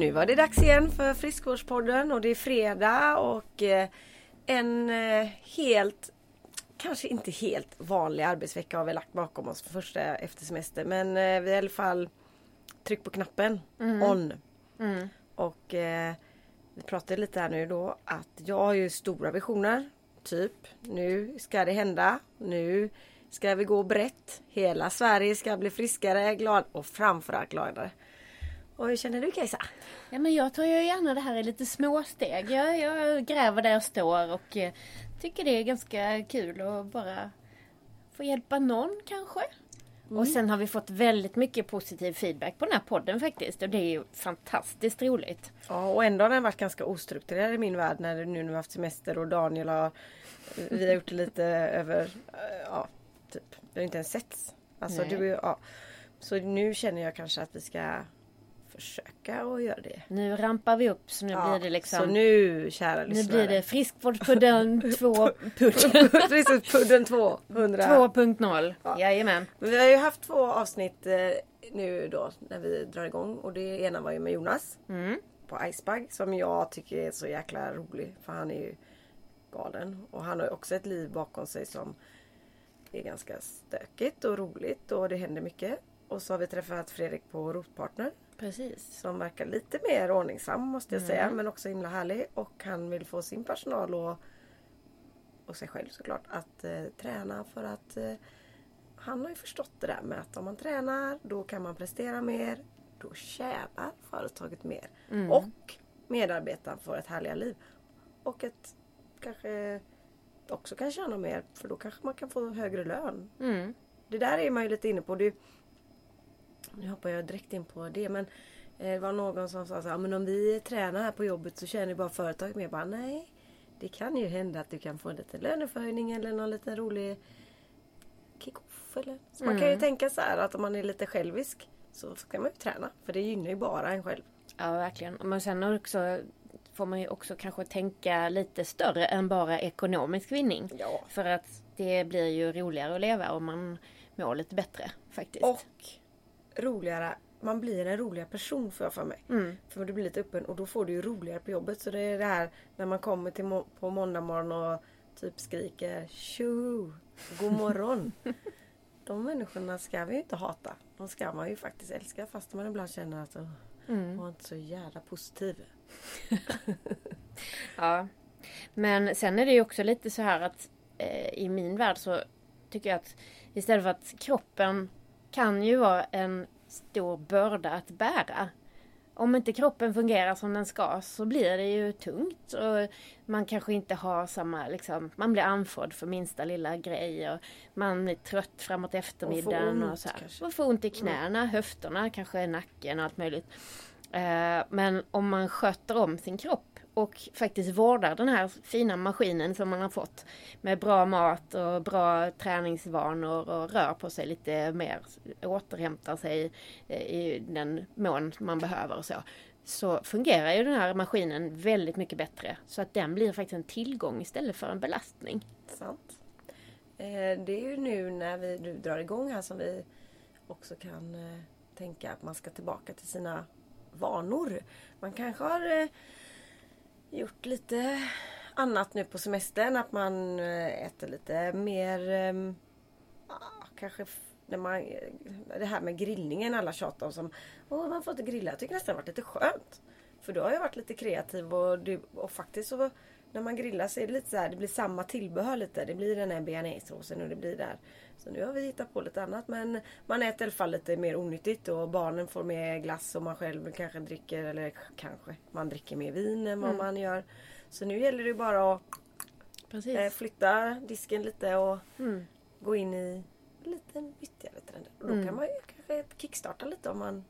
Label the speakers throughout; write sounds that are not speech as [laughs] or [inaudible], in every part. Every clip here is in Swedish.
Speaker 1: Nu var det dags igen för Friskvårdspodden och det är fredag och eh, en eh, helt Kanske inte helt vanlig arbetsvecka har vi lagt bakom oss för första efter semester men eh, vi har i alla fall tryckt på knappen on. Och eh, vi pratade lite här nu då att jag har ju stora visioner. Typ nu ska det hända. Nu ska vi gå brett. Hela Sverige ska bli friskare, glad och framförallt gladare. Och hur känner du Kajsa?
Speaker 2: Ja, men jag tar ju gärna det här i lite småsteg. Jag, jag gräver där jag står och eh, tycker det är ganska kul att bara få hjälpa någon kanske. Och sen har vi fått väldigt mycket positiv feedback på den här podden faktiskt. Och det är ju fantastiskt roligt.
Speaker 1: Ja och ändå har den varit ganska ostrukturerad i min värld när det, nu när vi har haft semester och Daniel har Vi har gjort det lite [laughs] över eh, Ja typ Vi har inte ens setts. Alltså
Speaker 2: Nej.
Speaker 1: du ja. Så nu känner jag kanske att vi ska Försöka att göra det.
Speaker 2: Nu rampar vi upp så nu
Speaker 1: Ja,
Speaker 2: blir det liksom...
Speaker 1: Så nu kära
Speaker 2: nu
Speaker 1: lyssnare.
Speaker 2: blir det Friskvårdspodden 2.0.
Speaker 1: Precis, Pudden 200.
Speaker 2: 2.0.
Speaker 1: Ja.
Speaker 2: Jajamän.
Speaker 1: Men Vi har ju haft två avsnitt eh, nu då när vi drar igång och det ena var ju med Jonas
Speaker 2: Mm.
Speaker 1: på Icebug som jag tycker är så jäkla rolig för han är ju galen och han har ju också ett liv bakom sig som är ganska stökigt och roligt och det händer mycket. Och så har vi träffat Fredrik på Rotpartner
Speaker 2: Precis.
Speaker 1: som verkar lite mer ordningsam måste jag säga men också himla härlig. Och han vill få sin personal och, och sig själv såklart att eh, träna för att eh, han har ju förstått det där med att om man tränar då kan man prestera mer. Då tjänar företaget mer. Och medarbetaren får ett härligare liv. Och ett kanske också kan tjäna mer för då kanske man kan få högre lön.
Speaker 2: Mm.
Speaker 1: det där är man ju lite inne på. Det, nu hoppar jag direkt in på det men eh, det var någon som sa så här, men om vi tränar här på jobbet så tjänar ju bara företaget mer. Jag Bara, nej, det kan ju hända att du kan få en liten löneförhöjning eller någon liten rolig kick-off. Eller? Så man kan ju tänka så här att om man är lite självisk så ska man ju träna. För det gynnar ju bara en själv.
Speaker 2: Ja, verkligen. Men sen också får man ju också kanske tänka lite större än bara ekonomisk vinning.
Speaker 1: Ja.
Speaker 2: För att det blir ju roligare att leva om man mår lite bättre faktiskt.
Speaker 1: Och roligare. Man blir en roligare person får jag för mig.
Speaker 2: Mm.
Speaker 1: För du blir lite öppen och då får du ju roligare på jobbet. Så det är det här när man kommer till må- på måndag morgon och typ skriker tjo, god morgon. [laughs] De människorna ska vi ju inte hata. De ska man ju faktiskt älska fast man ibland känner att
Speaker 2: Mm.
Speaker 1: var inte så jävla positiv. [laughs]
Speaker 2: Ja. Men sen är det ju också lite så här att eh, i min värld så tycker jag att istället för att kroppen kan ju vara en stor börda att bära. Om inte kroppen fungerar som den ska så blir det ju tungt och man kanske inte har samma, liksom, man blir andfådd för minsta lilla grej och man är trött framåt eftermiddagen och,
Speaker 1: ont
Speaker 2: så här.
Speaker 1: kanske.
Speaker 2: Och får ont i knäna, höfterna, kanske nacken och allt möjligt. Eh, Men om man sköter om sin kropp och faktiskt vårdar den här fina maskinen som man har fått med bra mat och bra träningsvanor och rör på sig lite mer, återhämtar sig eh, i den mån man behöver och så. Så fungerar ju den här maskinen väldigt mycket bättre. Så att den blir faktiskt en tillgång istället för en belastning.
Speaker 1: Sant. Eh, det är ju nu när vi nu drar igång här som vi också kan eh, tänka att man ska tillbaka till sina vanor. Man kanske har gjort lite annat nu på semestern. Att man eh, äter lite mer ehm, kanske när man, eh, det här med grillningen alla tjatar om som Åh man får inte grilla. Jag tycker nästan det har varit lite skönt. För då har jag varit lite kreativ och, och faktiskt så när man grillar så är det lite så här, det blir samma tillbehör lite. Det blir den här bearnaisesåsen och det blir där. Så nu har vi hittat på lite annat men man äter i alla fall lite mer onyttigt och barnen får med glass och man själv kanske dricker eller kanske man dricker mer vin än vad man gör. Så nu gäller det bara att
Speaker 2: Precis.
Speaker 1: eh, flytta disken lite och
Speaker 2: Mm.
Speaker 1: gå in i en liten nyttigare trend. Och då kan man ju kanske kickstarta lite om man.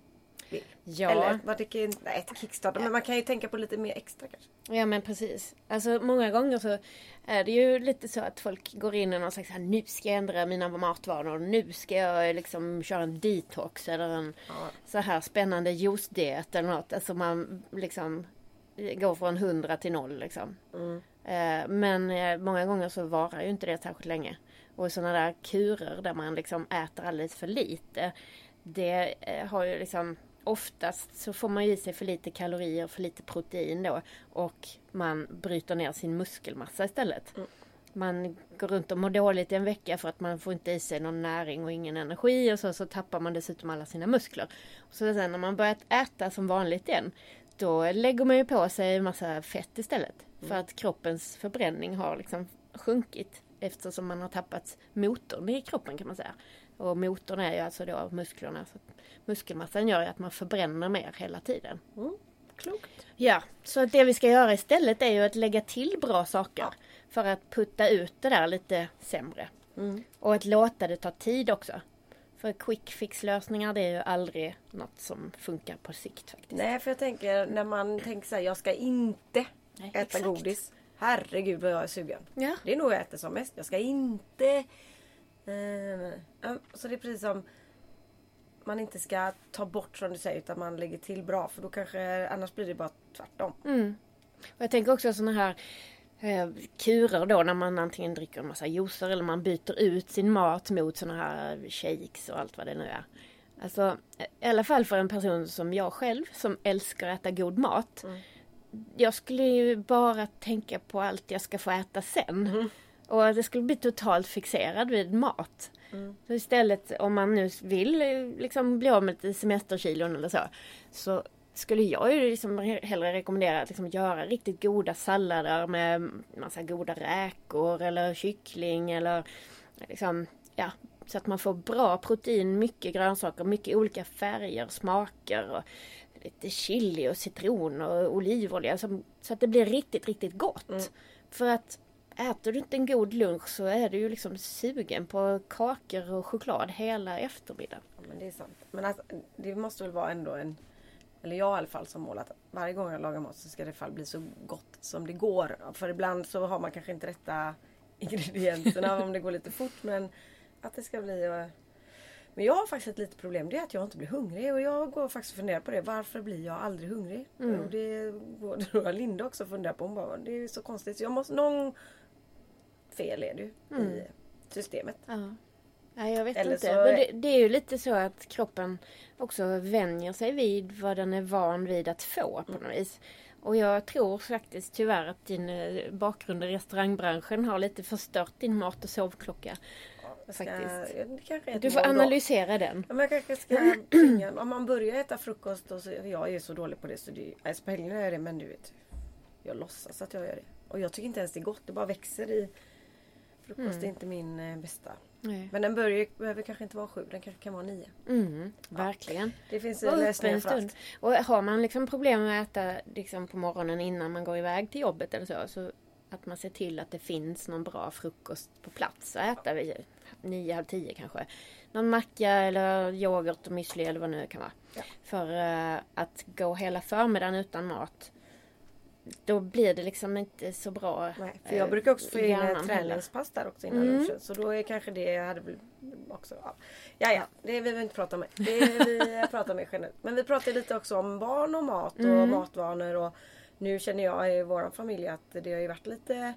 Speaker 2: Ja.
Speaker 1: Eller man tycker, nej inte kickstarta men man kan ju tänka på lite mer extra kanske.
Speaker 2: Ja men precis. Alltså många gånger så är det ju lite så att folk går in i någon slags här, nu ska jag ändra mina matvanor. Nu ska jag liksom köra en detox eller en
Speaker 1: Ja.
Speaker 2: så här spännande juicediet eller något. Alltså man liksom går från 100 till noll liksom.
Speaker 1: Mm.
Speaker 2: Eh, Men eh, många gånger så varar ju inte det särskilt länge. Och sådana där kurer där man liksom äter alldeles för lite. Det eh, har ju liksom oftast så får man i sig för lite kalorier, för lite protein då och man bryter ner sin muskelmassa istället.
Speaker 1: Mm.
Speaker 2: Man går runt och mår dåligt i en vecka för att man får inte i sig någon näring och ingen energi och så, så tappar man dessutom alla sina muskler. Och så sen när man börjat äta som vanligt igen då lägger man ju på sig en massa fett istället. För
Speaker 1: Mm.
Speaker 2: att kroppens förbränning har liksom sjunkit eftersom man har tappat motorn i kroppen kan man säga. Och motorn är ju alltså då musklerna. Så muskelmassan gör ju att man förbränner mer hela tiden.
Speaker 1: Mm. Klokt.
Speaker 2: Ja, så det vi ska göra istället är ju att lägga till bra saker. För att putta ut det där lite sämre.
Speaker 1: Mm.
Speaker 2: Och att låta det ta tid också. För quick fix lösningar det är ju aldrig något som funkar på sikt faktiskt.
Speaker 1: Nej, för jag tänker när man tänker så här, jag ska inte
Speaker 2: Nej,
Speaker 1: äta
Speaker 2: exakt.
Speaker 1: godis. Herregud vad jag är sugen.
Speaker 2: Ja.
Speaker 1: Det är nog jag äter som mest. Jag ska inte... Eh, så det är precis som man inte ska ta bort som du säger utan man lägger till bra för då kanske annars blir det bara tvärtom.
Speaker 2: Mm. Och jag tänker också sådana här eh, kurer då när man antingen dricker en massa juicer eller man byter ut sin mat mot sådana här shakes och allt vad det nu är. Alltså i alla fall för en person som jag själv som älskar att äta god mat.
Speaker 1: Mm.
Speaker 2: Jag skulle ju bara tänka på allt jag ska få äta sen. Och det skulle bli totalt fixerad vid mat.
Speaker 1: Mm.
Speaker 2: Så istället om man nu vill eh, liksom bli av med lite semesterkilon eller så. Så skulle jag ju liksom he- hellre rekommendera att liksom göra riktigt goda sallader med massa goda räkor eller kyckling eller liksom, ja, så att man får bra protein, mycket grönsaker, mycket olika färger, smaker och lite chili och citron och olivolja så, så att det blir riktigt, riktigt gott.
Speaker 1: Mm.
Speaker 2: För att äter du inte en god lunch så är du ju liksom sugen på kakor och choklad hela eftermiddagen.
Speaker 1: Ja, men det är sant. Men alltså, det måste väl vara ändå en... Eller jag i alla fall som mål att varje gång jag lagar mat så ska det i alla fall bli så gott som det går. För ibland så har man kanske inte rätta [laughs] ingredienserna om det går lite fort. Men att det ska bli... eh, Men jag har faktiskt ett litet problem. Det är att jag inte blir hungrig. Och jag går faktiskt och funderar på det. Varför blir jag aldrig hungrig?
Speaker 2: Mm.
Speaker 1: Och det går [laughs] Linda också funderar på. Hon bara, det är så konstigt. Så jag måste... Någon fel är det ju
Speaker 2: Mm.
Speaker 1: i systemet.
Speaker 2: Ja. Nej, jag vet
Speaker 1: Eller
Speaker 2: inte.
Speaker 1: så-
Speaker 2: Men det, det är ju lite så att kroppen också vänjer sig vid vad den är van vid att få på något vis. Och jag tror faktiskt tyvärr att din eh, bakgrund i restaurangbranschen har lite förstört din mat och sovklocka.
Speaker 1: Ska, ja,
Speaker 2: Du får analysera den.
Speaker 1: Ja, kanske ska [clears throat] om man börjar äta frukost och så, jag är så dålig på det så det, alltså på helgerna gör jag det men du vet. Jag låtsas att jag gör det. Och jag tycker inte ens det är gott, det bara växer i. Frukost
Speaker 2: Mm.
Speaker 1: är inte min eh, bästa.
Speaker 2: Nej.
Speaker 1: Men den börjar, behöver kanske inte vara sju, den kanske kan vara nio.
Speaker 2: Mm, verkligen.
Speaker 1: Det finns
Speaker 2: Var
Speaker 1: lösningar
Speaker 2: en
Speaker 1: för allt.
Speaker 2: Och har man liksom problem med att äta liksom på morgonen innan man går iväg till jobbet eller så, så att man ser till att det finns någon bra frukost på plats att äta vid nio, halv tio kanske. Någon macka eller yoghurt och müsli eller vad det nu kan vara.
Speaker 1: Ja.
Speaker 2: För eh, att gå hela förmiddagen utan mat då blir det liksom inte så bra.
Speaker 1: Nej, för jag brukar också få in ett
Speaker 2: heller.
Speaker 1: träningspass där också innan
Speaker 2: Mm.
Speaker 1: lunchen. Så då är kanske det jag hade också. Ja, ja, ja det vill vi inte prata om. Det vi [laughs] pratar med generellt. Men vi pratar lite också om barn och mat och
Speaker 2: Mm.
Speaker 1: matvanor. Och nu känner jag i vår familj att det har ju varit lite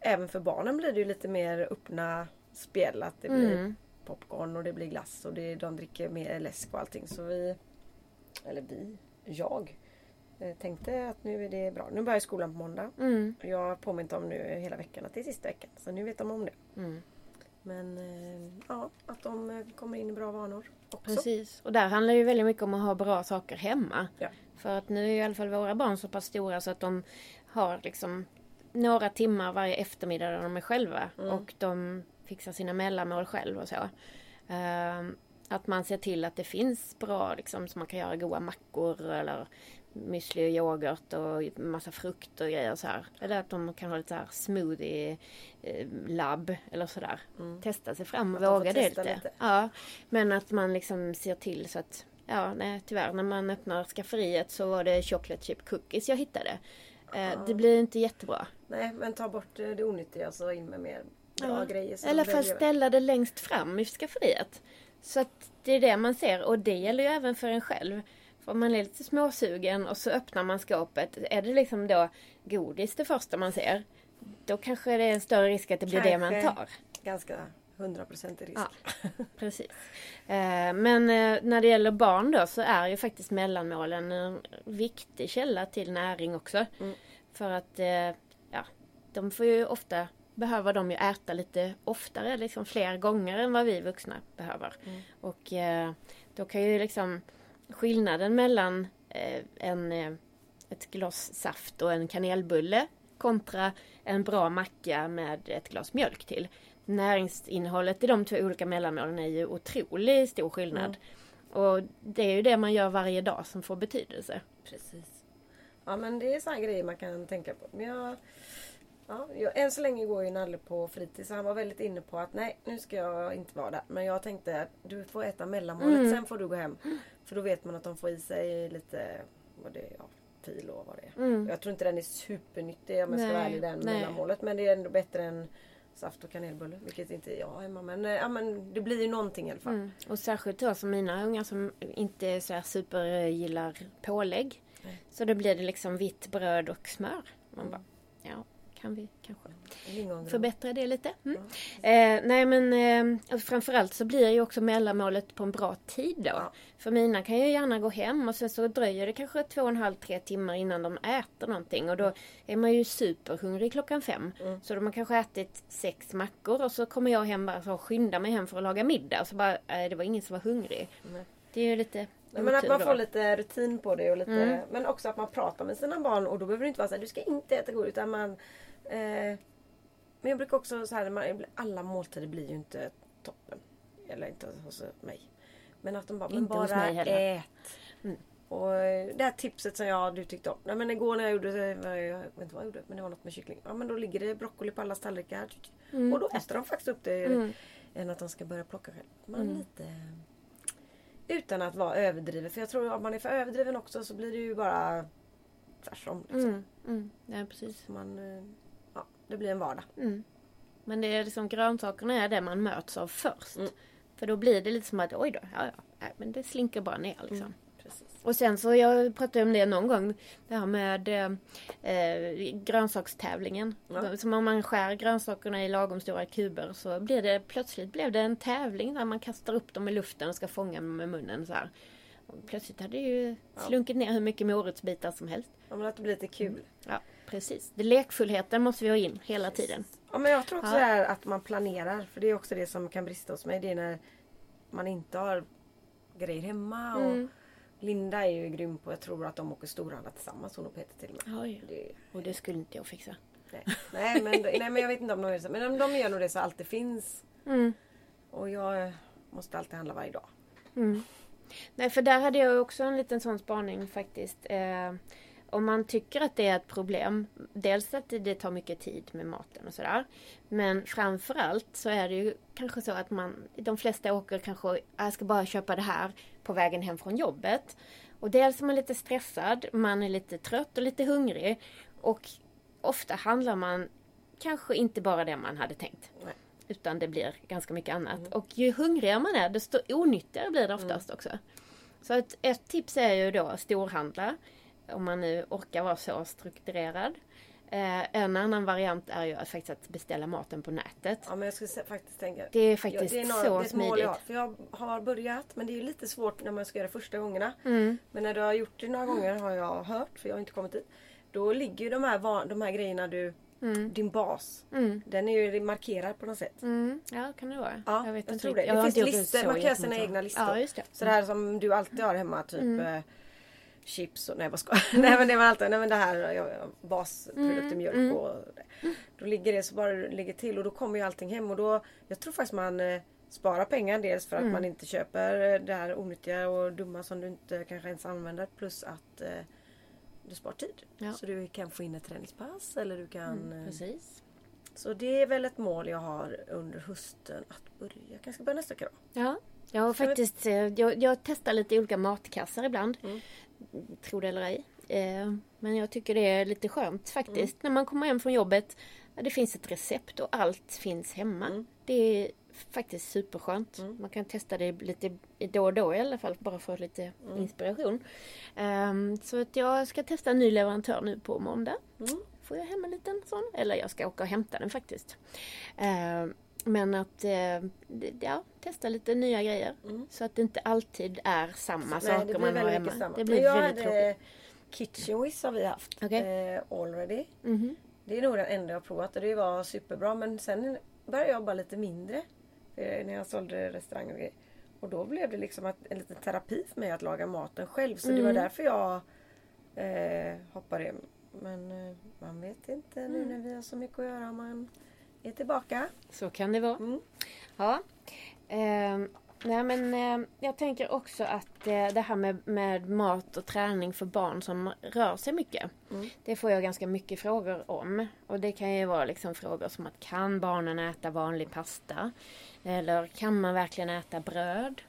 Speaker 1: Även för barnen blir det ju lite mer öppna spel. Att det blir
Speaker 2: Mm.
Speaker 1: popcorn och det blir glass och det, de dricker mer läsk och allting. Så vi, eller vi, jag eh, tänkte att nu är det bra. Nu börjar skolan på måndag.
Speaker 2: Mm.
Speaker 1: Jag har påmint om nu hela veckan att det är sista veckan. Så nu vet de om det.
Speaker 2: Mm.
Speaker 1: Men eh, ja, att de eh, kommer in i bra vanor också.
Speaker 2: Precis. Och där handlar det ju väldigt mycket om att ha bra saker hemma.
Speaker 1: Ja.
Speaker 2: För att nu är i alla fall våra barn så pass stora så att de har liksom några timmar varje eftermiddag där de är själva.
Speaker 1: Mm.
Speaker 2: Och de fixar sina mellanmål själv och så. Ehm, att man ser till att det finns bra, liksom, så man kan göra goda mackor eller müsli och yoghurt och massa frukt och grejer så här. Eller att de kan ha lite så här smoothie eh, labb eller sådär.
Speaker 1: Mm.
Speaker 2: Testa sig fram och våga det lite.
Speaker 1: lite.
Speaker 2: Ja, men att man liksom ser till så att Ja, nej tyvärr. När man öppnar skafferiet så var det chocolate chip cookies jag hittade. Eh, det blir inte jättebra.
Speaker 1: Nej men ta bort eh, det onyttiga så in med mer bra
Speaker 2: Ja.
Speaker 1: grejer.
Speaker 2: I alla fall ställa det längst fram i skafferiet. Så att det är det man ser och det gäller ju även för en själv. Om man är lite småsugen och så öppnar man skåpet. Är det liksom då godis det första man ser. Då kanske det är en större risk att det blir det man
Speaker 1: Kanske.
Speaker 2: tar.
Speaker 1: Ganska 100% risk.
Speaker 2: Ja, [laughs] precis. Eh, men eh, när det gäller barn då så är ju faktiskt mellanmålen en viktig källa till näring också.
Speaker 1: Mm.
Speaker 2: För att eh, ja, de får ju ofta behöver de ju äta lite oftare, liksom fler gånger än vad vi vuxna behöver.
Speaker 1: Mm.
Speaker 2: Och då kan ju liksom skillnaden mellan eh, en, eh, ett glas saft och en kanelbulle kontra en bra macka med ett glas mjölk till. Näringsinnehållet i de två olika mellanmålen är ju otroligt stor skillnad. Och det är ju det man gör varje dag som får betydelse.
Speaker 1: Precis. Ja men det är sådana grejer man kan tänka på. Men jag, ja, jag, än så länge går ju Nalle på fritids. Han var väldigt inne på att nej nu ska jag inte vara där. Men jag tänkte att du får äta mellanmålet
Speaker 2: Mm.
Speaker 1: sen får du gå hem. För då vet man att de får i sig lite vad det är, ja, fil och vad det är.
Speaker 2: Mm.
Speaker 1: Jag tror inte den är supernyttig om jag ska vara ärlig den
Speaker 2: nej.
Speaker 1: mellanmålet. Men det är ändå bättre än saft och kanelbulle. Vilket inte jag har hemma. Men, eh, ja, men det blir ju någonting i alla fall.
Speaker 2: Mm. Och särskilt då som mina ungar som inte så här super gillar pålägg.
Speaker 1: Nej.
Speaker 2: Så då blir det liksom vitt bröd och smör. Man
Speaker 1: Mm.
Speaker 2: bara, ja, kan vi kanske förbättra det lite? Mm. Eh, nej men eh, framförallt så blir ju också mellanmålet på en bra tid då.
Speaker 1: Ja.
Speaker 2: För mina kan ju gärna gå hem och sen så dröjer det kanske två och en halv, tre timmar innan de äter någonting. Och då är man ju superhungrig klockan fem.
Speaker 1: Mm.
Speaker 2: Så de har kanske ätit sex mackor och så kommer jag hem bara så skyndar mig hem för att laga middag. Och så bara, eh, det var ingen som var hungrig.
Speaker 1: Nej.
Speaker 2: Det är ju lite
Speaker 1: Nej, men att man får lite rutin på det och lite,
Speaker 2: Mm.
Speaker 1: men också att man pratar med sina barn och då behöver det inte vara så här, du ska inte äta godis utan man eh, Men jag brukar också så här, alla måltider blir ju inte toppen. Eller inte hos mig. Men att de bara, men
Speaker 2: Inte hos
Speaker 1: bara ät.
Speaker 2: Mm.
Speaker 1: Och eh, det här tipset som jag, du tyckte om. Nej, men igår när jag gjorde, jag vet inte vad jag gjorde, men det var något med kyckling. Ja men då ligger det broccoli på allas tallrikar.
Speaker 2: Mm.
Speaker 1: Och då äter de faktiskt upp det.
Speaker 2: Mm.
Speaker 1: Än att de ska börja plocka själv. Man
Speaker 2: Mm.
Speaker 1: lite... Utan att vara överdriven. För jag tror att om man är för överdriven också så blir det ju bara tvärtom. Liksom.
Speaker 2: Mm. Mm. Ja, precis.
Speaker 1: Man, eh, det blir en vardag.
Speaker 2: Mm. Men det är liksom grönsakerna är det man möts av först.
Speaker 1: Mm.
Speaker 2: För då blir det lite som att oj då, ja, ja, nej, men det slinker bara ner liksom.
Speaker 1: Mm.
Speaker 2: Och sen så, jag pratade om det någon gång, det här med eh, grönsakstävlingen.
Speaker 1: Ja.
Speaker 2: Som om man skär grönsakerna i lagom stora kuber så blir det plötsligt blev det en tävling där man kastar upp dem i luften och ska fånga dem med munnen så här. Och plötsligt hade det ju slunkit ner hur mycket morotsbitar som helst.
Speaker 1: Ja, men att det blir lite kul.
Speaker 2: Ja, precis. Det lekfullheten måste vi ha in hela tiden.
Speaker 1: Ja, men jag tror också
Speaker 2: Ja.
Speaker 1: det här att man planerar. För det är också det som kan brista hos mig. Det är när man inte har grejer hemma. Och
Speaker 2: Mm.
Speaker 1: Linda är ju grym på, jag tror att de åker storhandla tillsammans hon och Peter till och med.
Speaker 2: Oj.
Speaker 1: Det,
Speaker 2: Och det skulle inte jag fixa.
Speaker 1: nej. Nej, men, nej men jag vet inte om de gör så. Men om de gör nog det så allt det finns.
Speaker 2: Mm.
Speaker 1: Och jag måste alltid handla varje dag.
Speaker 2: Mm. Nej, för där hade jag också en liten sån spaning faktiskt. Eh, om man tycker att det är ett problem, dels att det, tar mycket tid med maten och sådär. Men framförallt så är det ju kanske så att man, de flesta åker kanske, jag ska bara köpa det här på vägen hem från jobbet. Och dels är man lite stressad, man är lite trött och lite hungrig. Och ofta handlar man kanske inte bara det man hade tänkt.
Speaker 1: Nej.
Speaker 2: Utan det blir ganska mycket annat. Och ju hungrigare man är desto onyttigare blir det oftast också. Så att ett tips är ju då storhandla. Om man nu orkar vara så strukturerad. Eh, en annan variant är ju att faktiskt att beställa maten på nätet.
Speaker 1: Ja men jag skulle faktiskt tänka.
Speaker 2: Det är
Speaker 1: Ja,
Speaker 2: faktiskt
Speaker 1: det är, några,
Speaker 2: så
Speaker 1: det är ett mål
Speaker 2: smidigt.
Speaker 1: jag har. För jag har börjat men det är lite svårt när man ska göra det första gångerna.
Speaker 2: Mm.
Speaker 1: Men när du har gjort det några gånger har jag hört, för jag har inte kommit dit. Då ligger ju de här, de här grejerna du,
Speaker 2: Mm.
Speaker 1: din bas.
Speaker 2: Mm.
Speaker 1: Den är ju markerad på något sätt.
Speaker 2: Mm. Ja, kan det vara.
Speaker 1: Ja,
Speaker 2: jag vet
Speaker 1: jag
Speaker 2: inte
Speaker 1: tror det. Det finns listor, man kan göra sina egna listor.
Speaker 2: Ja.
Speaker 1: Så det här som du alltid har hemma, typ
Speaker 2: Mm.
Speaker 1: eh, chips och nej vad ska [laughs] Nej men det var alltid, nej men det här ja, basprodukter,
Speaker 2: Mm,
Speaker 1: mjölk
Speaker 2: mm.
Speaker 1: och det. Då ligger det så bara det ligger till och då kommer ju allting hem och då Jag tror faktiskt man eh, sparar pengar dels för att
Speaker 2: Mm.
Speaker 1: man inte köper det här onyttiga och dumma som du inte kanske ens använder plus att eh, du sparar tid.
Speaker 2: Ja.
Speaker 1: Så du kan få in ett träningspass eller du kan
Speaker 2: Mm,
Speaker 1: eh,
Speaker 2: precis.
Speaker 1: Så det är väl ett mål jag har under hösten att börja. Jag kanske ska börja nästa vecka då.
Speaker 2: Ja, jag har faktiskt eh, jag, jag testar lite olika matkassar ibland.
Speaker 1: Mm.
Speaker 2: Tro det eller ej. Eh, Men jag tycker det är lite skönt faktiskt.
Speaker 1: Mm.
Speaker 2: När man kommer hem från jobbet. ja, Det finns ett recept och allt finns hemma.
Speaker 1: Mm.
Speaker 2: Det är faktiskt superskönt.
Speaker 1: Mm.
Speaker 2: Man kan testa det lite då och då i alla fall. Bara för lite
Speaker 1: Mm.
Speaker 2: inspiration. Ehm, Så att jag ska testa en ny leverantör nu på måndag.
Speaker 1: Mm.
Speaker 2: Får jag hem en liten sån? Eller jag ska åka och hämta den faktiskt. Ehm, Men att eh, ja, testa lite nya grejer.
Speaker 1: Mm.
Speaker 2: Så att det inte alltid är samma
Speaker 1: Nej,
Speaker 2: saker man har hemma.
Speaker 1: samma.
Speaker 2: Det blir
Speaker 1: jag
Speaker 2: väldigt
Speaker 1: hade
Speaker 2: tråkigt.
Speaker 1: Kitchen Whiz har vi haft.
Speaker 2: Okej.
Speaker 1: Eh, already.
Speaker 2: Mhm.
Speaker 1: Det är nog den enda jag provat och det var superbra. Men sen började jag jobba lite mindre. eh, När jag sålde restauranger och grejer. Och då blev det liksom att, en liten terapi för mig att laga maten själv. Så det var
Speaker 2: Mm.
Speaker 1: därför jag eh, hoppade. Men eh, man vet inte nu
Speaker 2: Mm.
Speaker 1: när vi har så mycket att göra om man är tillbaka.
Speaker 2: Så kan det vara.
Speaker 1: Mm.
Speaker 2: Ja. Ehm, nej men eh, jag tänker också att eh, det här med, med mat och träning för barn som rör sig mycket.
Speaker 1: Mm.
Speaker 2: Det får jag ganska mycket frågor om. Och det kan ju vara liksom frågor som att kan barnen äta vanlig pasta? Eller kan man verkligen äta bröd?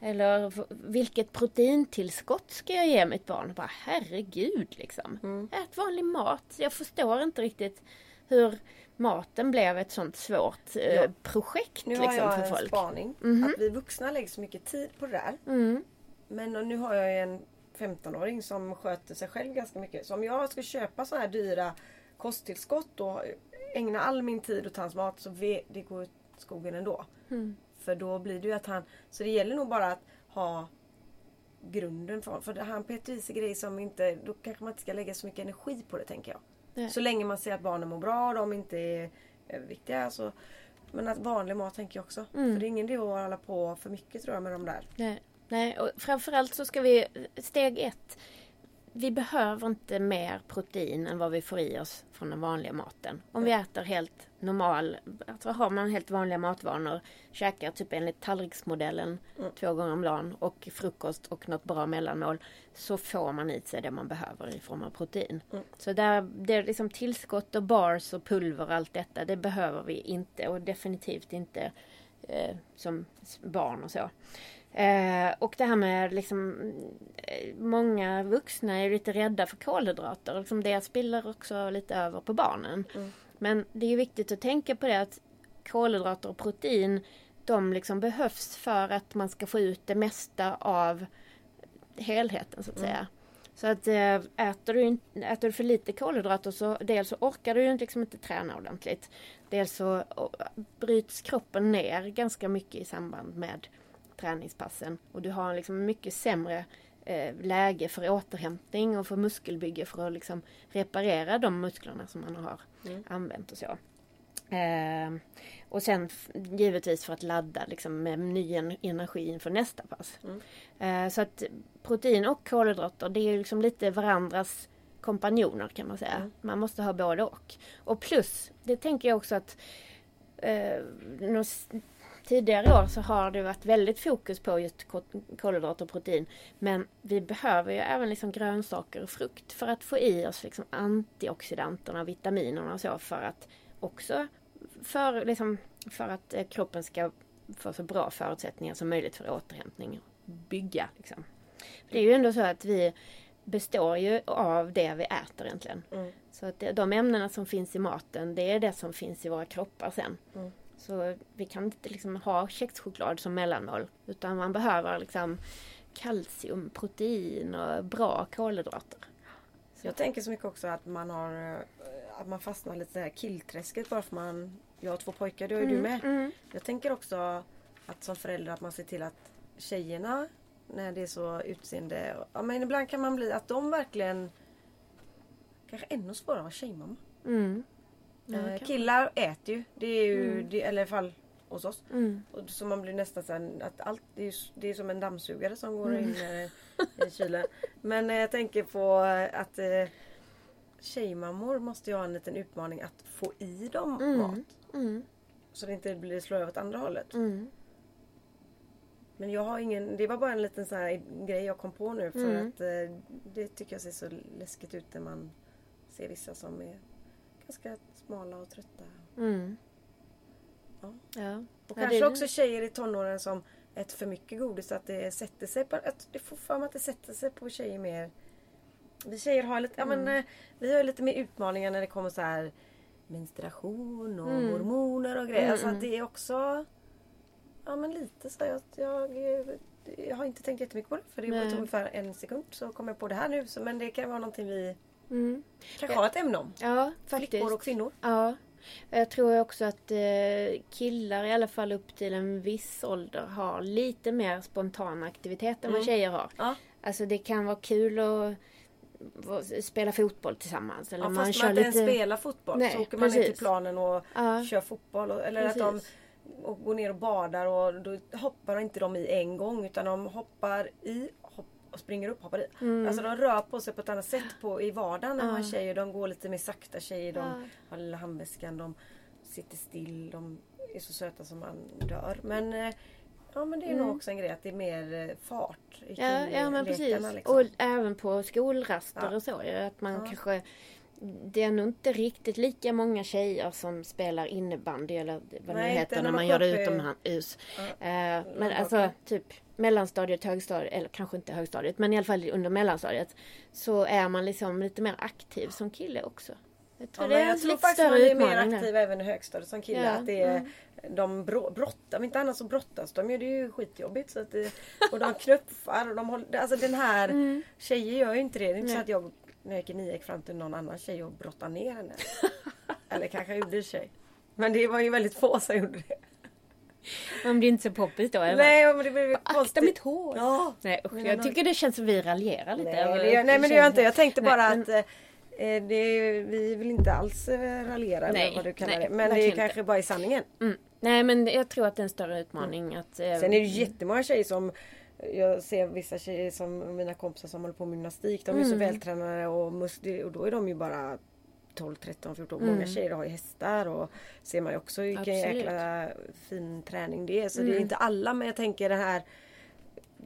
Speaker 2: Eller v- vilket proteintillskott ska jag ge mitt barn? Bara, herregud liksom.
Speaker 1: Mm.
Speaker 2: Ät vanlig mat. Jag förstår inte riktigt hur maten blev ett sånt svårt eh,
Speaker 1: Ja.
Speaker 2: projekt
Speaker 1: Nu har
Speaker 2: liksom,
Speaker 1: jag
Speaker 2: för
Speaker 1: en
Speaker 2: folk.
Speaker 1: spaning.
Speaker 2: Mhm.
Speaker 1: Att vi vuxna lägger så mycket tid på det där.
Speaker 2: Mm.
Speaker 1: Men nu har jag ju en 15-åring som sköter sig själv ganska mycket. Så om jag ska köpa så här dyra kosttillskott och ägna all min tid åt hans mat så ve- det går åt skogen ändå.
Speaker 2: Mm.
Speaker 1: För då blir det ju att han... Så det gäller nog bara att ha grunden för För det- han petar i sig grejer som inte... Då kanske man inte ska lägga så mycket energi på det tänker jag.
Speaker 2: Nej.
Speaker 1: Så länge man ser att barnen mår bra och de inte är överviktiga. Så, men att vanlig mat tänker jag också.
Speaker 2: Mm.
Speaker 1: För det är ingen idé att hålla på för mycket tror jag med de där.
Speaker 2: Nej, nej, och framförallt så ska vi, steg ett, vi behöver inte mer protein än vad vi får i oss från den vanliga maten. Om vi äter helt normal, alltså har man helt vanliga matvanor, käkar typ enligt tallriksmodellen
Speaker 1: Mm.
Speaker 2: två gånger om dagen och frukost och något bra mellanmål, så får man i sig det man behöver i form av protein.
Speaker 1: Mm.
Speaker 2: Så där, det är liksom tillskott och bars och pulver och allt detta, det behöver vi inte och definitivt inte eh, som barn och så. Eh, och det här med liksom eh, Många vuxna är lite rädda för kolhydrater. Liksom det spiller också lite över på barnen.
Speaker 1: Mm.
Speaker 2: Men det är viktigt att tänka på det att kolhydrater och protein de liksom behövs för att man ska få ut det mesta av helheten så att
Speaker 1: Mm.
Speaker 2: säga. Så att eh, äter du, in, äter du för lite kolhydrater så dels så orkar du liksom inte träna ordentligt. Dels så oh, bryts kroppen ner ganska mycket i samband med träningspassen. Och du har liksom mycket sämre eh, läge för återhämtning och för muskelbygge för att liksom reparera de musklerna som man har
Speaker 1: Mm.
Speaker 2: använt och så. Eh, och sen givetvis för att ladda liksom, med ny en- energi inför nästa pass.
Speaker 1: Mm.
Speaker 2: Eh, så att protein och kolhydrater det är liksom lite varandras kompanjoner kan man säga.
Speaker 1: Mm.
Speaker 2: Man måste ha både och. Och plus, det tänker jag också att eh, Tidigare år så har det varit väldigt fokus på just ko- kolhydrater och protein. Men vi behöver ju även liksom grönsaker och frukt för att få i oss liksom antioxidanterna, vitaminerna och så för att också för, liksom, för att eh, kroppen ska få så bra förutsättningar som möjligt för återhämtning och bygga. Liksom. Det är ju ändå så att vi består ju av det vi äter egentligen.
Speaker 1: Mm.
Speaker 2: Så att de ämnena som finns i maten det är det som finns i våra kroppar sen.
Speaker 1: Mm.
Speaker 2: Så vi kan inte liksom ha kexchoklad som mellanmål. Utan man behöver liksom kalcium, protein och bra kolhydrater.
Speaker 1: Jag tänker så mycket också att man har eh, att man fastnar lite i killträsket bara för man Jag har två pojkar, det har ju du med.
Speaker 2: Mm.
Speaker 1: Jag tänker också att som förälder att man ser till att tjejerna när det är så utseende. Ja men ibland kan man bli att de verkligen Kanske ännu svårare att vara tjejmamma.
Speaker 2: Mm. Ja,
Speaker 1: Eh, killar äter ju. Det är ju,
Speaker 2: Mm.
Speaker 1: det, eller i alla fall hos oss.
Speaker 2: Mm.
Speaker 1: Och så man blir nästan så att allt, det är, det är som en dammsugare som går
Speaker 2: Mm.
Speaker 1: in eh, i kylen. Men eh, jag tänker på eh, att eh, tjejmammor måste ju ha en liten utmaning att få i dem
Speaker 2: Mm.
Speaker 1: mat.
Speaker 2: Mm.
Speaker 1: Så det inte blir slår över åt andra hållet.
Speaker 2: Mm.
Speaker 1: Men jag har ingen, det var bara en liten sån här grej jag kom på nu för
Speaker 2: Mm.
Speaker 1: att eh, det tycker jag ser så läskigt ut när man ser vissa som är ganska smala och trötta.
Speaker 2: Mm.
Speaker 1: Ja.
Speaker 2: Ja.
Speaker 1: Och
Speaker 2: Ja,
Speaker 1: kanske
Speaker 2: det-
Speaker 1: också tjejer i tonåren som äter för mycket godis att det sätter sig på, att det får för mig att det sätter sig på tjejer mer. Vi tjejer har lite, ja, men,
Speaker 2: Mm.
Speaker 1: eh, vi har lite mer utmaningar när det kommer så här menstruation och
Speaker 2: Mm.
Speaker 1: hormoner och grejer.
Speaker 2: Mm,
Speaker 1: Alltså
Speaker 2: mm.
Speaker 1: att det är också Ja men lite så jag, jag, jag har inte tänkt jättemycket på det för det tog ungefär en sekund så kom jag på det här nu. Så, men det kan vara någonting vi
Speaker 2: Mm.
Speaker 1: kanske har ett ämne om.
Speaker 2: Ja, faktiskt.
Speaker 1: Flickor och kvinnor.
Speaker 2: Ja. Jag tror också att eh, killar i alla fall upp till en viss ålder har lite mer spontan aktivitet än vad
Speaker 1: Mm.
Speaker 2: tjejer har.
Speaker 1: Ja.
Speaker 2: Alltså det kan vara kul att spela fotboll tillsammans. Eller
Speaker 1: Ja,
Speaker 2: man
Speaker 1: fast man inte
Speaker 2: lite...
Speaker 1: ens spelar fotboll
Speaker 2: Nej,
Speaker 1: så åker man ner till
Speaker 2: precis.
Speaker 1: planen och
Speaker 2: Ja.
Speaker 1: kör fotboll. och- Eller att de
Speaker 2: Precis.
Speaker 1: och går ner och badar och då hoppar inte de i en gång utan de hoppar i och springer upp hoppar i. Alltså de rör på sig på ett annat sätt på, i vardagen än
Speaker 2: Mm. Ja.
Speaker 1: vad tjejer. De går lite mer sakta tjejer. De
Speaker 2: Ja.
Speaker 1: har lilla handväskan. De sitter still. De är så söta som man dör. Men, eh, ja, men det är nog också en grej att det är mer eh, fart i
Speaker 2: Ja, ja men precis.
Speaker 1: killekarna, Liksom.
Speaker 2: Och även på skolraster
Speaker 1: Ja.
Speaker 2: och så. Att man
Speaker 1: Ja.
Speaker 2: kanske... Det är nog inte riktigt lika många tjejer som spelar innebandy eller vad det
Speaker 1: Nej,
Speaker 2: heter
Speaker 1: inte
Speaker 2: när man gör det utomhus.
Speaker 1: Ja.
Speaker 2: Eh, men alltså typ mellanstadiet, högstadiet, eller kanske inte högstadiet, men i alla fall under mellanstadiet. Så är man liksom lite mer aktiv som kille också. Jag tror
Speaker 1: Ja,
Speaker 2: det
Speaker 1: men
Speaker 2: är
Speaker 1: jag tror faktiskt man är mer
Speaker 2: där.
Speaker 1: aktiva även i högstadiet som kille.
Speaker 2: Ja,
Speaker 1: Att det är,
Speaker 2: mm.
Speaker 1: De bro- brottar, om inte annat så brottas de ju. Det är ju skitjobbigt. Så att det, och de [laughs] knuffar och de håller, Alltså den här
Speaker 2: Mm.
Speaker 1: Tjejer gör ju inte det. Det är inte så att jag när jag gick i nio gick fram till någon annan tjej och brottade ner henne. [laughs] Eller kanske jag gjorde i sig. Men det var ju väldigt få som gjorde det.
Speaker 2: Man blir inte så poppis då. eller?
Speaker 1: Nej men det ju
Speaker 2: Akta
Speaker 1: konstigt.
Speaker 2: mitt hår!
Speaker 1: Ja.
Speaker 2: Nej usch, jag tycker det känns som vi raljerar lite.
Speaker 1: Nej, det gör, nej men det gör jag inte. Jag tänkte
Speaker 2: Nej,
Speaker 1: bara att eh, eh, det, vi vill inte alls eh, raljera
Speaker 2: Nej,
Speaker 1: eller vad du kallar
Speaker 2: nej,
Speaker 1: det. Men det är kanske bara i sanningen.
Speaker 2: Mm. Nej men jag tror att det är en större utmaning att... eh,
Speaker 1: Sen är det jättemånga tjejer som jag ser vissa tjejer som mina kompisar som håller på med gymnastik. De är så
Speaker 2: Mm.
Speaker 1: vältränade och, mus- och då är de ju bara 12, 13, 14. Många
Speaker 2: Mm.
Speaker 1: tjejer har ju hästar och ser man ju också vilken
Speaker 2: Absolut.
Speaker 1: jäkla fin träning det är. Så det är
Speaker 2: Mm.
Speaker 1: inte alla men jag tänker den här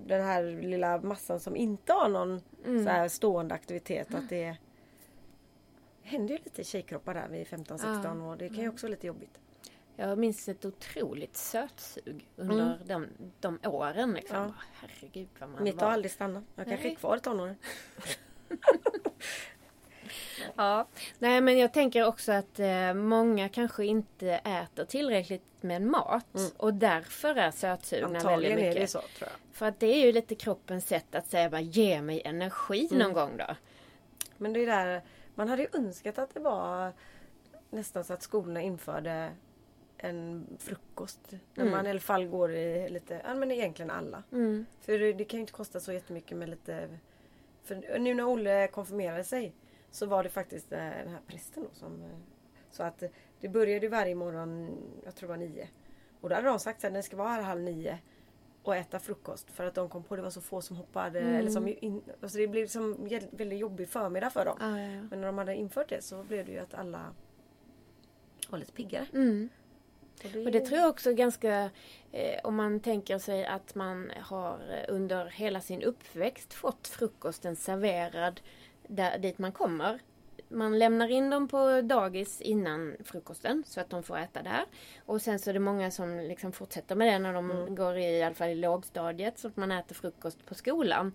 Speaker 1: den här lilla massan som inte har någon
Speaker 2: Mm.
Speaker 1: så här stående aktivitet. Att det händer ju lite tjejkroppar där vid 15, 16 år. Det kan ju också vara lite jobbigt.
Speaker 2: Jag minns ett otroligt sötsug under
Speaker 1: Mm.
Speaker 2: de, de åren. Liksom.
Speaker 1: Ja.
Speaker 2: Herregud vad man
Speaker 1: Mitt
Speaker 2: var.
Speaker 1: har aldrig stannat. Jag kanske är kvar i tonåren.
Speaker 2: Ja. Nej men jag tänker också att eh, många kanske inte äter tillräckligt med mat.
Speaker 1: Mm.
Speaker 2: Och därför är sötsugna väldigt
Speaker 1: Antagligen är
Speaker 2: mycket.
Speaker 1: det så tror jag.
Speaker 2: För att det är ju lite kroppens sätt att säga bara ge mig energi
Speaker 1: Mm.
Speaker 2: någon gång då.
Speaker 1: Men det är där, man hade ju önskat att det var nästan så att skolorna införde en frukost. När
Speaker 2: Mm.
Speaker 1: man i alla fall går i lite, ja men egentligen alla.
Speaker 2: Mm.
Speaker 1: För det, det kan ju inte kosta så jättemycket med lite... För nu när Olle konfirmerade sig så var det faktiskt eh, den här prästen då som... eh, Så att det började varje morgon, jag tror det var nio. Och då hade de sagt att den ska vara här halv nio och äta frukost. För att de kom på att det var så få som hoppade.
Speaker 2: Mm.
Speaker 1: Eller som in, alltså det blev som en väldigt jobbig förmiddag för dem.
Speaker 2: Ja, ja, ja.
Speaker 1: Men när de hade infört det så blev det ju att alla var lite piggare.
Speaker 2: Mm.
Speaker 1: Det,
Speaker 2: Och det tror jag också ganska, eh, om man tänker sig att man har eh, under hela sin uppväxt fått frukosten serverad där, dit man kommer. Man lämnar in dem på dagis innan frukosten så att de får äta där. Och sen så är det många som liksom fortsätter med det när de
Speaker 1: Mm.
Speaker 2: går i, i alla fall i lågstadiet så att man äter frukost på skolan.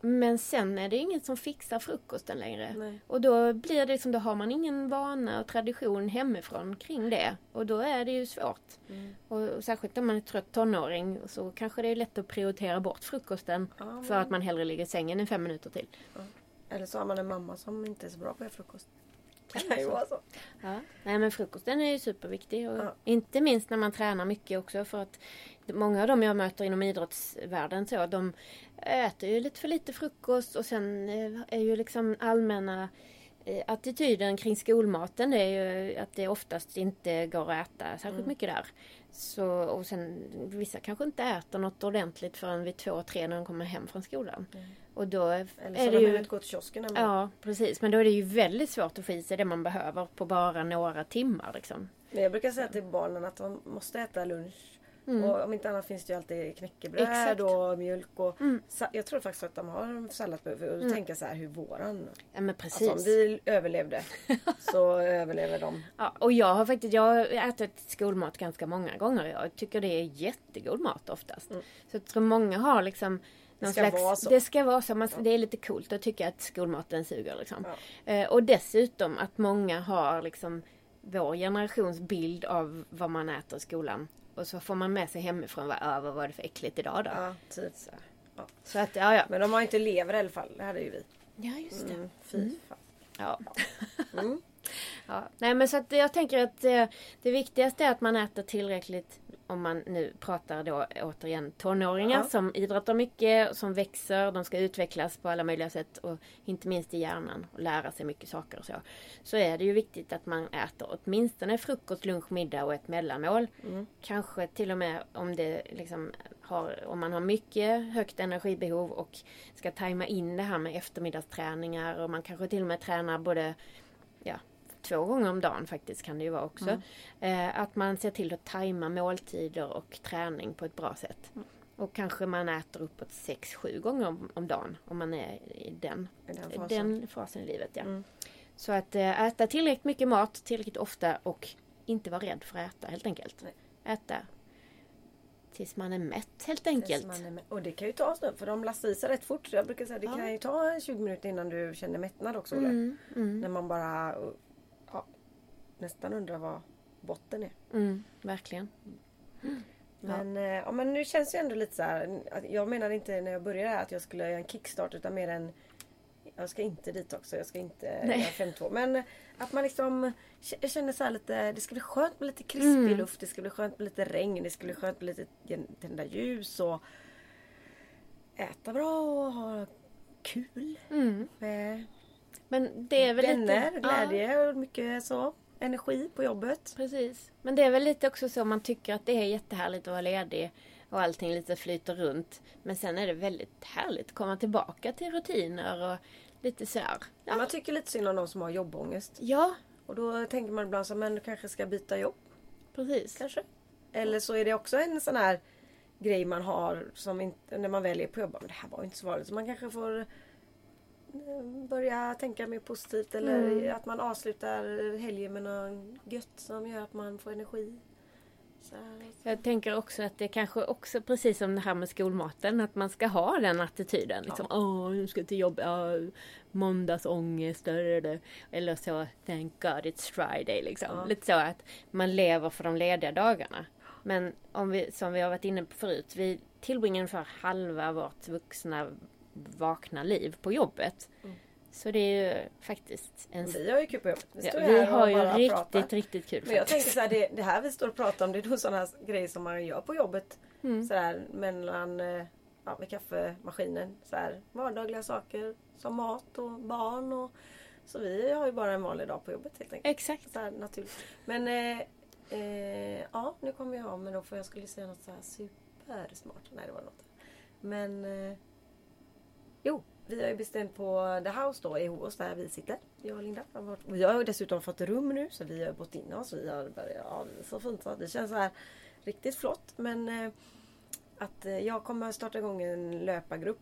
Speaker 2: Men sen är det ingen som fixar frukosten längre.
Speaker 1: Nej.
Speaker 2: Och då blir det som, då har man ingen vana och tradition hemifrån kring det. Och då är det ju svårt.
Speaker 1: Mm.
Speaker 2: Och, och särskilt om man är trött tonåring så kanske det är lätt att prioritera bort frukosten
Speaker 1: Ja,
Speaker 2: för att man hellre ligger i sängen i fem minuter till.
Speaker 1: Eller så har man en mamma som inte är så bra på att äta frukost. Det kan ju vara så.
Speaker 2: Ja. Nej men frukosten är ju superviktig. Och
Speaker 1: Ja.
Speaker 2: Inte minst när man tränar mycket också för att många av dem jag möter inom idrottsvärlden så de äter ju lite för lite frukost och sen eh, är ju liksom allmänna eh, attityden kring skolmaten det är ju att det oftast inte går att äta särskilt
Speaker 1: Mm.
Speaker 2: mycket där. Så, och sen vissa kanske inte äter något ordentligt förrän vid två, tre när de kommer hem från skolan.
Speaker 1: Mm.
Speaker 2: Och då är,
Speaker 1: Eller
Speaker 2: det
Speaker 1: de
Speaker 2: ju...
Speaker 1: gå till kiosken. man-
Speaker 2: Ja, precis. Men då är det ju väldigt svårt att få i sig det man behöver på bara några timmar. Liksom.
Speaker 1: Men jag brukar säga till barnen att de måste äta lunch.
Speaker 2: Mm.
Speaker 1: Och om inte annat finns det ju alltid knäckebröd
Speaker 2: Exakt.
Speaker 1: och mjölk. Och
Speaker 2: Mm.
Speaker 1: Jag tror faktiskt att de har salladsbröd. Och då
Speaker 2: Mm.
Speaker 1: tänker så här hur våran...
Speaker 2: Ja men precis.
Speaker 1: Alltså om vi överlevde [laughs] så överlever de.
Speaker 2: ja, och jag har faktiskt jag har ätit skolmat ganska många gånger. Jag tycker det är jättegod mat oftast.
Speaker 1: Mm.
Speaker 2: Så jag tror många har liksom någon
Speaker 1: ska
Speaker 2: slags,
Speaker 1: vara så.
Speaker 2: Det ska vara så. Man,
Speaker 1: Ja.
Speaker 2: Det är lite coolt att tycka att skolmaten suger. Liksom.
Speaker 1: Ja.
Speaker 2: Eh, och dessutom att många har liksom vår generations bild av vad man äter i skolan. Och så får man med sig hemifrån, vad, ja, vad var det för äckligt idag då?
Speaker 1: Ja, typ.
Speaker 2: Så. så att, ja ja.
Speaker 1: Men de har inte lever i alla fall. Det hade ju vi.
Speaker 2: Ja just det.
Speaker 1: Mm, fy
Speaker 2: Mm.
Speaker 1: fan.
Speaker 2: Ja.
Speaker 1: Mm. [laughs]
Speaker 2: Ja. Nej men så att jag tänker att eh, det viktigaste är att man äter tillräckligt om man nu pratar då återigen tonåringar
Speaker 1: Ja.
Speaker 2: som idrottar mycket, som växer, de ska utvecklas på alla möjliga sätt och inte minst i hjärnan och lära sig mycket saker och så. Så är det ju viktigt att man äter åtminstone frukost, lunch, middag och ett mellanmål.
Speaker 1: Mm.
Speaker 2: Kanske till och med om det liksom har, om man har mycket högt energibehov och ska tajma in det här med eftermiddagsträningar och man kanske till och med tränar både två gånger om dagen faktiskt kan det ju vara också. Eh, att man ser till att tajma måltider och träning på ett bra sätt. Och kanske man äter uppåt 6-7 gånger om, om dagen om man är i den,
Speaker 1: I den fasen.
Speaker 2: den fasen i livet. Ja.
Speaker 1: Mm.
Speaker 2: Så att eh, äta tillräckligt mycket mat tillräckligt ofta och inte vara rädd för att äta helt enkelt.
Speaker 1: Nej.
Speaker 2: Äta tills man är mätt helt enkelt.
Speaker 1: med. Och det kan ju ta en stund för de lastar i sig rätt fort. Jag brukar säga det
Speaker 2: Ja.
Speaker 1: kan ju ta 20 minuter innan du känner mättnad också.
Speaker 2: Mm, mm,
Speaker 1: När man bara nästan undrar vad botten är.
Speaker 2: mm, verkligen.
Speaker 1: Men, eh, ja, men nu känns det ju ändå lite så här. Jag menade inte när jag började att jag skulle göra en kickstart utan mer en jag ska inte dit också, jag ska inte
Speaker 2: Nej.
Speaker 1: göra 5-2. Men att man liksom Jag känner så här lite, det ska bli skönt med lite krispig
Speaker 2: Mm.
Speaker 1: luft, det ska bli skönt med lite regn, det ska bli skönt med lite tända ljus och äta bra och ha kul
Speaker 2: Mm.
Speaker 1: med
Speaker 2: Men det är väl
Speaker 1: vänner,
Speaker 2: lite...
Speaker 1: glädje och mycket så. Energi på jobbet.
Speaker 2: Precis. Men det är väl lite också så man tycker att det är jättehärligt att vara ledig och allting lite flyter runt. Men sen är det väldigt härligt att komma tillbaka till rutiner och lite så här. Ja.
Speaker 1: Man tycker lite synd om de som har jobbångest.
Speaker 2: ja,
Speaker 1: Och då tänker man ibland så men du kanske ska byta jobb.
Speaker 2: precis.
Speaker 1: Kanske. Eller så är det också en sån här grej man har som inte, när man väljer på jobb. Men det här var inte så vanligt. Så man kanske får börja tänka mer positivt. Eller
Speaker 2: Mm.
Speaker 1: att man avslutar helgen med något gött som gör att man får energi. Så här.
Speaker 2: Jag tänker också att det kanske också precis som det här med skolmaten att man ska ha den attityden. Liksom, åh, nu ska jag till jobb, ja, måndagsångest, eller, eller så, thank God it's Friday liksom.
Speaker 1: Ja.
Speaker 2: Lite så att man lever för de lediga dagarna. Men om vi, som vi har varit inne på förut, vi tillbringar ungefär halva vårt vuxna vakna liv på jobbet.
Speaker 1: Mm.
Speaker 2: Så det är ju faktiskt en...
Speaker 1: Vi har ju kul på jobbet. Vi,
Speaker 2: Ja, vi har ju riktigt,
Speaker 1: pratar.
Speaker 2: riktigt kul.
Speaker 1: Men jag
Speaker 2: faktiskt.
Speaker 1: tänker så här, det, det här vi står och pratar om det är nog sådana här grejer som man gör på jobbet.
Speaker 2: Mm.
Speaker 1: Så här, mellan, eh, ja, med kaffemaskinen. Så här, vardagliga saker som mat och barn. Och, så vi har ju bara en vanlig dag på jobbet helt enkelt.
Speaker 2: Exakt.
Speaker 1: Så här, naturligt. Men eh, eh, ja, nu kommer jag av mig då för jag skulle säga något så här supersmart. Nej, det var något. Men eh, jo, vi har ju bestämt på The House då i Hovås där vi sitter. Jag och Linda. Vi har dessutom fått rum nu så vi har gått in oss. Vi har börjat, ja, så fint så. Det känns så här riktigt flott. Men eh, att eh, jag kommer starta igång en löpargrupp.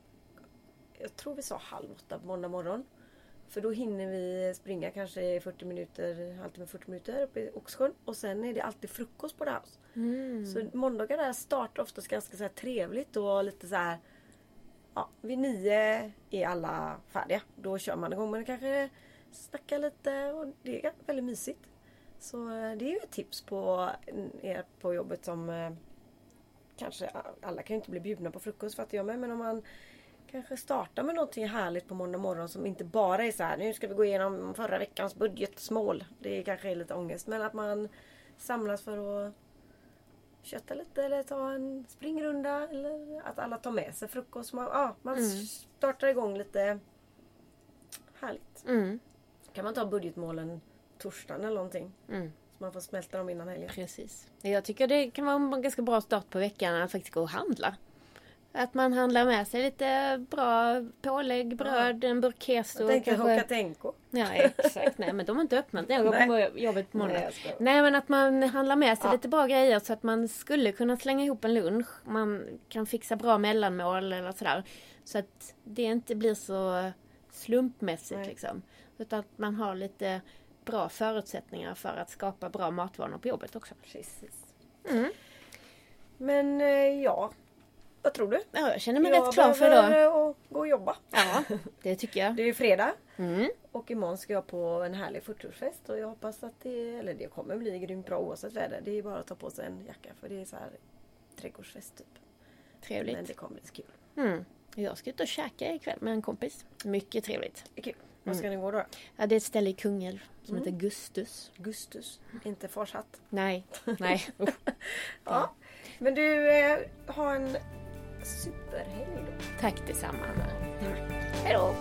Speaker 1: Jag tror vi sa halv åtta på måndag morgon. För då hinner vi springa kanske i 40 minuter, halvtimme 40 minuter uppe i Oxsjön. Och sen är det alltid frukost på The House.
Speaker 2: Mm.
Speaker 1: Så måndagar där startar oftast ganska så här trevligt och lite så här. Ja, vid nio är alla färdiga. Då kör man igång. Men kanske snackar lite och det är väldigt mysigt. Så eh, det är ju ett tips på mm, er på jobbet som eh, kanske alla kan ju inte bli bjudna på frukost fattar jag med. Men om man kanske startar med någonting härligt på måndag morgon som inte bara är så här nu ska vi gå igenom förra veckans budgetmål. Det kanske är lite ångest. Men att man samlas för att kötta lite eller ta en springrunda. Eller att alla tar med sig frukost. Man, ja, man
Speaker 2: Mm.
Speaker 1: startar igång lite härligt.
Speaker 2: Mm.
Speaker 1: Kan man ta budgetmålen torsdagen eller någonting.
Speaker 2: Mm.
Speaker 1: Så man får smälta dem innan helgen.
Speaker 2: Precis. Jag tycker det kan vara en ganska bra start på veckan att faktiskt gå och handla. Att man handlar med sig lite bra pålägg, bröd, en burk keso.
Speaker 1: Tänkte
Speaker 2: kanske-
Speaker 1: Hokatenko.
Speaker 2: Ja exakt, nej men de har inte öppnat jag går på jobbet på måndag.
Speaker 1: Nej,
Speaker 2: Nej, men att man handlar med sig
Speaker 1: Ja.
Speaker 2: lite bra grejer så att man skulle kunna slänga ihop en lunch. Man kan fixa bra mellanmål eller sådär. Så att det inte blir så slumpmässigt
Speaker 1: Nej.
Speaker 2: liksom. Utan att man har lite bra förutsättningar för att skapa bra matvanor på jobbet också.
Speaker 1: Precis.
Speaker 2: Mm.
Speaker 1: Men eh, ja, vad tror du?
Speaker 2: Ja, jag känner mig
Speaker 1: jag
Speaker 2: rätt klar för
Speaker 1: behöver,
Speaker 2: idag.
Speaker 1: eh, att gå och jobba.
Speaker 2: Ja, det tycker jag.
Speaker 1: Det är ju fredag.
Speaker 2: Mm.
Speaker 1: Och imorgon ska jag på en härlig 40-årsfest och jag hoppas att det, eller det kommer bli grymt bra oavsett väder. Det är bara att ta på sig en jacka för det är så här trädgårdsfest typ. Men
Speaker 2: Trevligt.
Speaker 1: det kommer bli så kul.
Speaker 2: Mm. Jag ska ut och käka ikväll med en kompis. Mycket trevligt.
Speaker 1: Kul. Var ska ni gå då?
Speaker 2: Ja, det är ett ställe i Kungälv som
Speaker 1: Mm.
Speaker 2: heter Gustus.
Speaker 1: Gustus, inte Forshatt.
Speaker 2: Nej, nej. [laughs]
Speaker 1: Ja. Men du, eh, ha en superhelg då.
Speaker 2: Tack detsamma.
Speaker 1: Mm.
Speaker 2: Hej då.